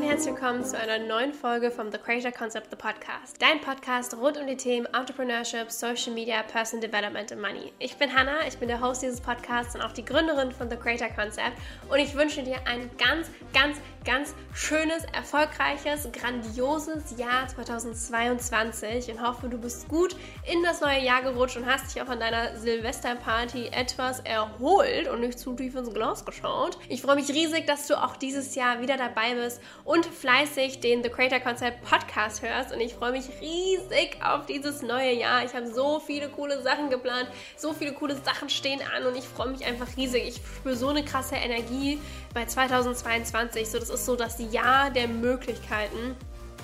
und herzlich willkommen zu einer neuen Folge vom The Creator Concept, the Podcast. Dein Podcast rund um die Themen Entrepreneurship, Social Media, Personal Development und Money. Ich bin Hannah, ich bin der Host dieses Podcasts und auch die Gründerin von The Creator Concept und ich wünsche dir ein ganz, ganz, ganz schönes, erfolgreiches, grandioses Jahr 2022 und hoffe, du bist gut in das neue Jahr gerutscht und hast dich auch an deiner Silvesterparty etwas erholt und nicht zu tief ins Glas geschaut. Ich freue mich riesig, dass du auch dieses Jahr wieder dabei bist und fleißig den The Creator Concept Podcast hörst und ich freue mich riesig auf dieses neue Jahr. Ich habe so viele coole Sachen geplant, so viele coole Sachen stehen an und ich freue mich einfach riesig. Ich spüre so eine krasse Energie bei 2022. So, das ist so das Jahr der Möglichkeiten.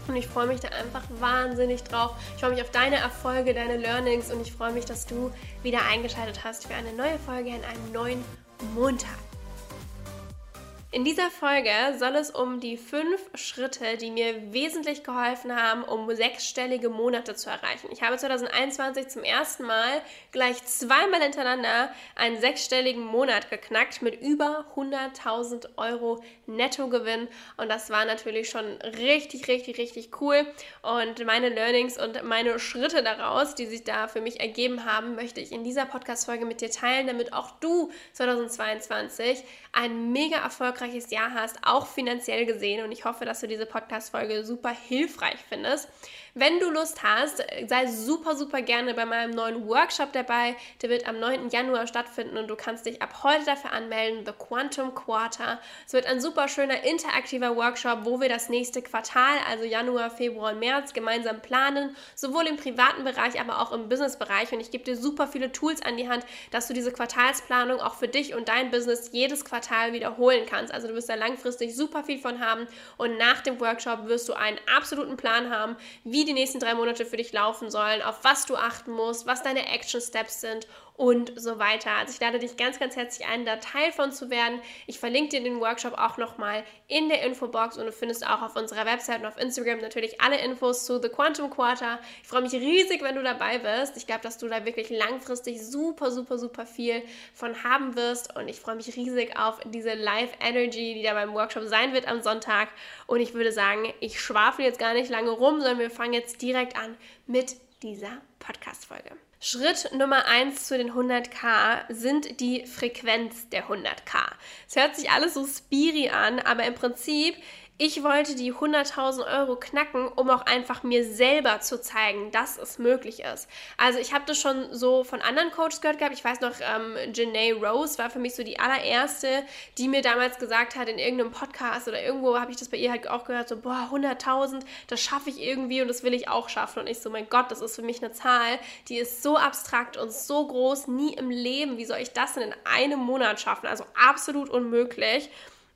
Und ich freue mich da einfach wahnsinnig drauf. Ich freue mich auf deine Erfolge, deine Learnings und ich freue mich, dass du wieder eingeschaltet hast für eine neue Folge an einem neuen Montag. In dieser Folge soll es um die fünf Schritte, die mir wesentlich geholfen haben, um sechsstellige Monate zu erreichen. Ich habe 2021 zum ersten Mal gleich zweimal hintereinander einen sechsstelligen Monat geknackt mit über 100.000 Euro Nettogewinn und das war natürlich schon richtig, richtig, richtig cool. Und meine Learnings und meine Schritte daraus, die sich da für mich ergeben haben, möchte ich in dieser Podcast-Folge mit dir teilen, damit auch du 2022 ein mega erfolgreiches erfolgreiches Jahr hast, auch finanziell gesehen. Und ich hoffe, dass du diese Podcast-Folge super hilfreich findest. Wenn du Lust hast, sei super, super gerne bei meinem neuen Workshop dabei. Der wird am 9. Januar stattfinden und du kannst dich ab heute dafür anmelden, The Quantum Quarter. Es wird ein super schöner interaktiver Workshop, wo wir das nächste Quartal, also Januar, Februar März, gemeinsam planen, sowohl im privaten Bereich, aber auch im Businessbereich. Und ich gebe dir super viele Tools an die Hand, dass du diese Quartalsplanung auch für dich und dein Business jedes Quartal wiederholen kannst. Also du wirst da langfristig super viel von haben und nach dem Workshop wirst du einen absoluten Plan haben, wie die nächsten drei Monate für dich laufen sollen, auf was du achten musst, was deine Action Steps sind und so weiter. Also ich lade dich ganz, ganz herzlich ein, da Teil von zu werden. Ich verlinke dir den Workshop auch nochmal in der Infobox und du findest auch auf unserer Website und auf Instagram natürlich alle Infos zu The Quantum Quarter. Ich freue mich riesig, wenn du dabei bist. Ich glaube, dass du da wirklich langfristig super, super, super viel von haben wirst und ich freue mich riesig auf diese Live Energy, die da beim Workshop sein wird am Sonntag. Und ich würde sagen, ich schwafel jetzt gar nicht lange rum, sondern wir fangen jetzt direkt an mit dieser Podcast-Folge. Schritt Nummer 1 zu den 100k sind die Frequenz der 100k. Es hört sich alles so spiri an, aber im Prinzip ich wollte die 100.000 Euro knacken, um auch einfach mir selber zu zeigen, dass es möglich ist. Also ich habe das schon so von anderen Coaches gehört gehabt. Ich weiß noch, ähm, Janae Rose war für mich so die allererste, die mir damals gesagt hat in irgendeinem Podcast oder irgendwo habe ich das bei ihr halt auch gehört, so boah, 100.000, das schaffe ich irgendwie und das will ich auch schaffen. Und ich so, mein Gott, das ist für mich eine Zahl, die ist so abstrakt und so groß, nie im Leben. Wie soll ich das denn in einem Monat schaffen? Also absolut unmöglich.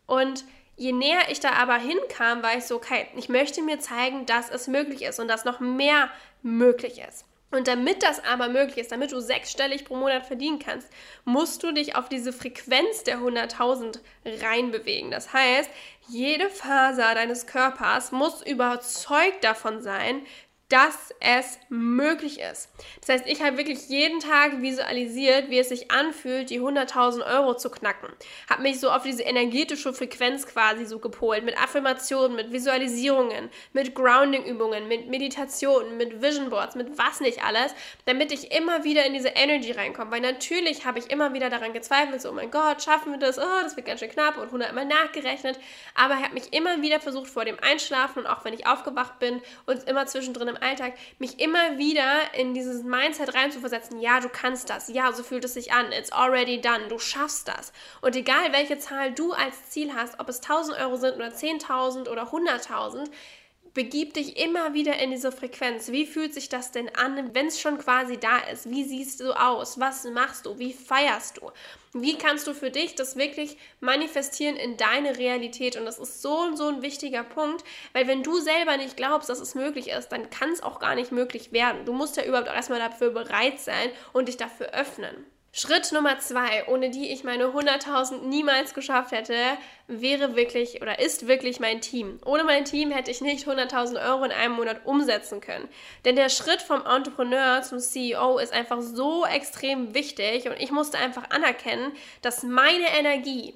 Und Je näher ich da aber hinkam, war ich so, okay, ich möchte mir zeigen, dass es möglich ist und dass noch mehr möglich ist. Und damit das aber möglich ist, damit du sechsstellig pro Monat verdienen kannst, musst du dich auf diese Frequenz der 100.000 reinbewegen. Das heißt, jede Faser deines Körpers muss überzeugt davon sein, dass es möglich ist. Das heißt, ich habe wirklich jeden Tag visualisiert, wie es sich anfühlt, die 100.000 Euro zu knacken. Habe mich so auf diese energetische Frequenz quasi so gepolt, mit Affirmationen, mit Visualisierungen, mit Grounding-Übungen, mit Meditationen, mit Vision Boards, mit was nicht alles, damit ich immer wieder in diese Energy reinkomme. Weil natürlich habe ich immer wieder daran gezweifelt, so, oh mein Gott, schaffen wir das? Oh, das wird ganz schön knapp und 100 Mal nachgerechnet. Aber ich habe mich immer wieder versucht, vor dem Einschlafen und auch wenn ich aufgewacht bin und immer zwischendrin im Alltag, mich immer wieder in dieses Mindset reinzuversetzen, ja, du kannst das, ja, so fühlt es sich an, it's already done, du schaffst das. Und egal, welche Zahl du als Ziel hast, ob es 1000 Euro sind oder 10.000 oder 100.000, begib dich immer wieder in diese Frequenz. Wie fühlt sich das denn an, wenn es schon quasi da ist? Wie siehst du aus? Was machst du? Wie feierst du? Wie kannst du für dich das wirklich manifestieren in deine Realität? Und das ist so so ein wichtiger Punkt, weil wenn du selber nicht glaubst, dass es möglich ist, dann kann es auch gar nicht möglich werden. Du musst ja überhaupt erstmal dafür bereit sein und dich dafür öffnen. Schritt Nummer zwei, ohne die ich meine 100.000 niemals geschafft hätte, wäre wirklich oder ist wirklich mein Team. Ohne mein Team hätte ich nicht 100.000 Euro in einem Monat umsetzen können. Denn der Schritt vom Entrepreneur zum CEO ist einfach so extrem wichtig und ich musste einfach anerkennen, dass meine Energie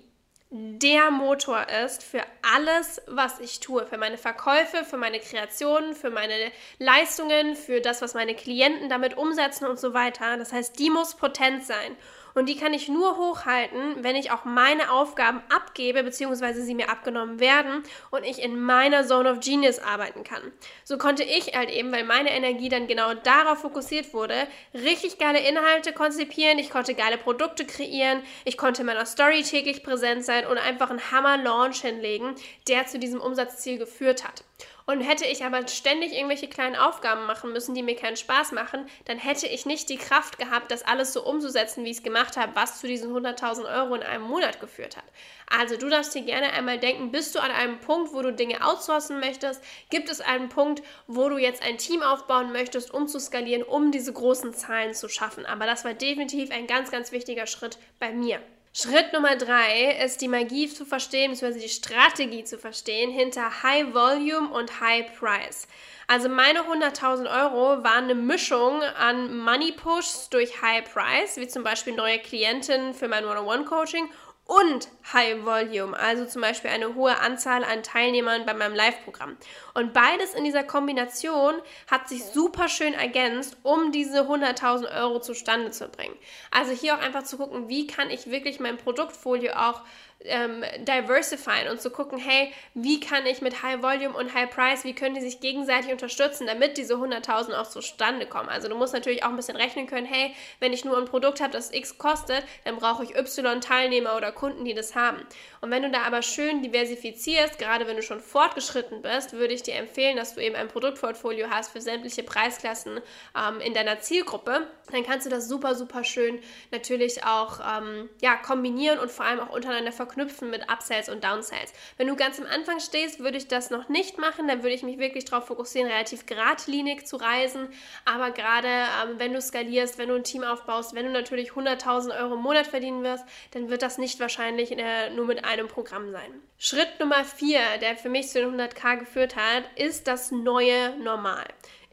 der Motor ist für alles, was ich tue, für meine Verkäufe, für meine Kreationen, für meine Leistungen, für das, was meine Klienten damit umsetzen und so weiter. Das heißt, die muss potent sein. Und die kann ich nur hochhalten, wenn ich auch meine Aufgaben abgebe, beziehungsweise sie mir abgenommen werden und ich in meiner Zone of Genius arbeiten kann. So konnte ich halt eben, weil meine Energie dann genau darauf fokussiert wurde, richtig geile Inhalte konzipieren, ich konnte geile Produkte kreieren, ich konnte in meiner Story täglich präsent sein und einfach einen Hammer-Launch hinlegen, der zu diesem Umsatzziel geführt hat. Und hätte ich aber ständig irgendwelche kleinen Aufgaben machen müssen, die mir keinen Spaß machen, dann hätte ich nicht die Kraft gehabt, das alles so umzusetzen, wie ich es gemacht habe, was zu diesen 100.000 Euro in einem Monat geführt hat. Also du darfst dir gerne einmal denken, bist du an einem Punkt, wo du Dinge outsourcen möchtest? Gibt es einen Punkt, wo du jetzt ein Team aufbauen möchtest, um zu skalieren, um diese großen Zahlen zu schaffen? Aber das war definitiv ein ganz, ganz wichtiger Schritt bei mir. Schritt Nummer drei ist die Magie zu verstehen, beziehungsweise die Strategie zu verstehen hinter High Volume und High Price. Also meine 100.000 Euro waren eine Mischung an Money Pushs durch High Price, wie zum Beispiel neue Klientinnen für mein One-on-One-Coaching und High Volume, also zum Beispiel eine hohe Anzahl an Teilnehmern bei meinem Live-Programm. Und beides in dieser Kombination hat sich super schön ergänzt, um diese 100.000 Euro zustande zu bringen. Also hier auch einfach zu gucken, wie kann ich wirklich mein Produktfolio auch ähm, diversifyen und zu gucken, hey, wie kann ich mit High Volume und High Price, wie können die sich gegenseitig unterstützen, damit diese 100.000 auch zustande kommen. Also du musst natürlich auch ein bisschen rechnen können, hey, wenn ich nur ein Produkt habe, das X kostet, dann brauche ich Y Teilnehmer oder Kunden, die das haben. Und wenn du da aber schön diversifizierst, gerade wenn du schon fortgeschritten bist, würde ich dir empfehlen, dass du eben ein Produktportfolio hast für sämtliche Preisklassen ähm, in deiner Zielgruppe. Dann kannst du das super, super schön natürlich auch ähm, ja, kombinieren und vor allem auch untereinander verknüpfen mit Upsells und Downsells. Wenn du ganz am Anfang stehst, würde ich das noch nicht machen. Dann würde ich mich wirklich darauf fokussieren, relativ geradlinig zu reisen. Aber gerade ähm, wenn du skalierst, wenn du ein Team aufbaust, wenn du natürlich 100.000 Euro im Monat verdienen wirst, dann wird das nicht wahrscheinlich äh, nur mit einem Programm sein. Schritt Nummer 4, der für mich zu den 100k geführt hat, ist das neue Normal.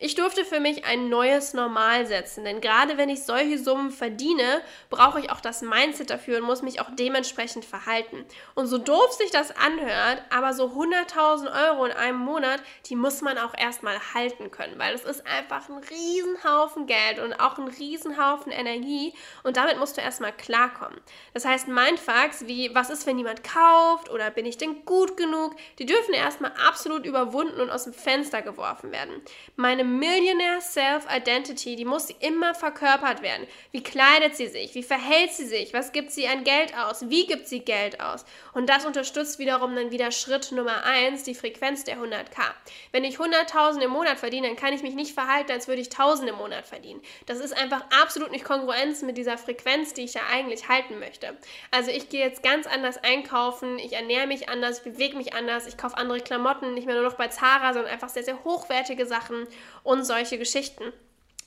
Ich durfte für mich ein neues Normal setzen, denn gerade wenn ich solche Summen verdiene, brauche ich auch das Mindset dafür und muss mich auch dementsprechend verhalten. Und so doof sich das anhört, aber so 100.000 Euro in einem Monat, die muss man auch erstmal halten können, weil es ist einfach ein Riesenhaufen Geld und auch ein Riesenhaufen Energie und damit musst du erstmal klarkommen. Das heißt, Mindfucks wie, was ist, wenn jemand kauft oder bin ich denn gut genug, die dürfen erstmal absolut überwunden und aus dem Fenster geworfen werden. Meine Millionaire Self-Identity, die muss immer verkörpert werden. Wie kleidet sie sich? Wie verhält sie sich? Was gibt sie an Geld aus? Wie gibt sie Geld aus? Und das unterstützt wiederum dann wieder Schritt Nummer 1, die Frequenz der 100k. Wenn ich 100.000 im Monat verdiene, dann kann ich mich nicht verhalten, als würde ich 1.000 im Monat verdienen. Das ist einfach absolut nicht kongruent mit dieser Frequenz, die ich ja eigentlich halten möchte. Also ich gehe jetzt ganz anders einkaufen, ich ernähre mich anders, ich bewege mich anders, ich kaufe andere Klamotten, nicht mehr nur noch bei Zara, sondern einfach sehr, sehr hochwertige Sachen und solche Geschichten.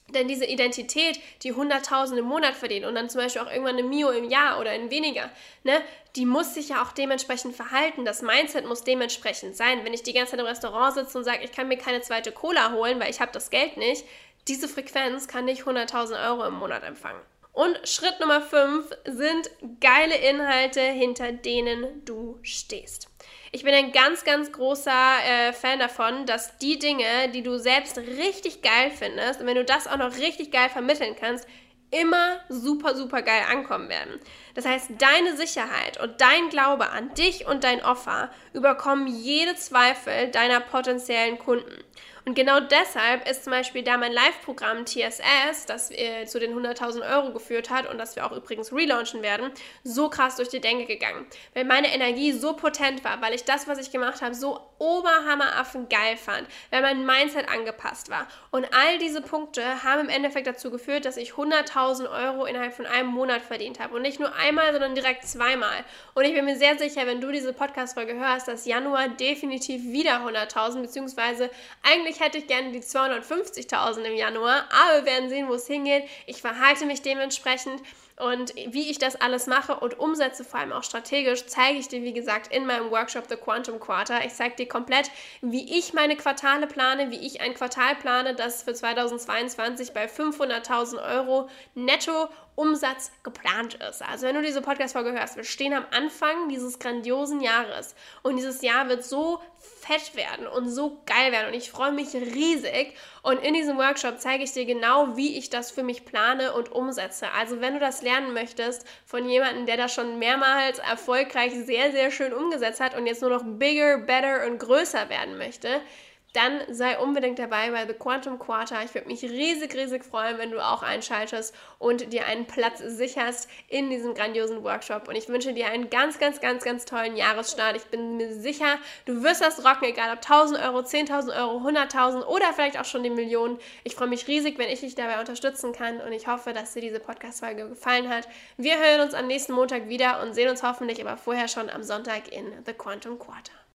Denn diese Identität, die 100.000 im Monat verdient und dann zum Beispiel auch irgendwann eine Mio im Jahr oder in weniger, ne, die muss sich ja auch dementsprechend verhalten. Das Mindset muss dementsprechend sein. Wenn ich die ganze Zeit im Restaurant sitze und sage, ich kann mir keine zweite Cola holen, weil ich habe das Geld nicht, diese Frequenz kann nicht 100.000 Euro im Monat empfangen. Und Schritt Nummer 5 sind geile Inhalte, hinter denen du stehst. Ich bin ein ganz, ganz großer äh, Fan davon, dass die Dinge, die du selbst richtig geil findest, und wenn du das auch noch richtig geil vermitteln kannst, immer super, super geil ankommen werden. Das heißt, deine Sicherheit und dein Glaube an dich und dein Offer überkommen jede Zweifel deiner potenziellen Kunden. Und genau deshalb ist zum Beispiel da mein Live-Programm TSS, das äh, zu den 100.000 Euro geführt hat und das wir auch übrigens relaunchen werden, so krass durch die Denke gegangen. Weil meine Energie so potent war, weil ich das, was ich gemacht habe, so oberhammeraffen geil fand, weil mein Mindset angepasst war. Und all diese Punkte haben im Endeffekt dazu geführt, dass ich 100.000 Euro innerhalb von einem Monat verdient habe. Und nicht nur einmal, sondern direkt zweimal. Und ich bin mir sehr sicher, wenn du diese Podcast-Folge hörst, dass Januar definitiv wieder 100.000, beziehungsweise eigentlich eigentlich hätte ich gerne die 250.000 im Januar, aber wir werden sehen, wo es hingeht. Ich verhalte mich dementsprechend und wie ich das alles mache und umsetze, vor allem auch strategisch, zeige ich dir, wie gesagt, in meinem Workshop The Quantum Quarter. Ich zeige dir komplett, wie ich meine Quartale plane, wie ich ein Quartal plane, das für 2022 bei 500.000 Euro netto Umsatz geplant ist. Also wenn du diese Podcast-Folge hörst, wir stehen am Anfang dieses grandiosen Jahres und dieses Jahr wird so fett werden und so geil werden und ich freue mich riesig und in diesem Workshop zeige ich dir genau, wie ich das für mich plane und umsetze. Also wenn du das lernen möchtest von jemandem, der das schon mehrmals erfolgreich sehr, sehr schön umgesetzt hat und jetzt nur noch bigger, better und größer werden möchte, dann sei unbedingt dabei bei The Quantum Quarter. Ich würde mich riesig, riesig freuen, wenn du auch einschaltest und dir einen Platz sicherst in diesem grandiosen Workshop. Und ich wünsche dir einen ganz, ganz, ganz, ganz tollen Jahresstart. Ich bin mir sicher, du wirst das rocken, egal ob 1000 Euro, 10.000 Euro, 100.000 oder vielleicht auch schon die Millionen. Ich freue mich riesig, wenn ich dich dabei unterstützen kann und ich hoffe, dass dir diese Podcast-Folge gefallen hat. Wir hören uns am nächsten Montag wieder und sehen uns hoffentlich aber vorher schon am Sonntag in The Quantum Quarter.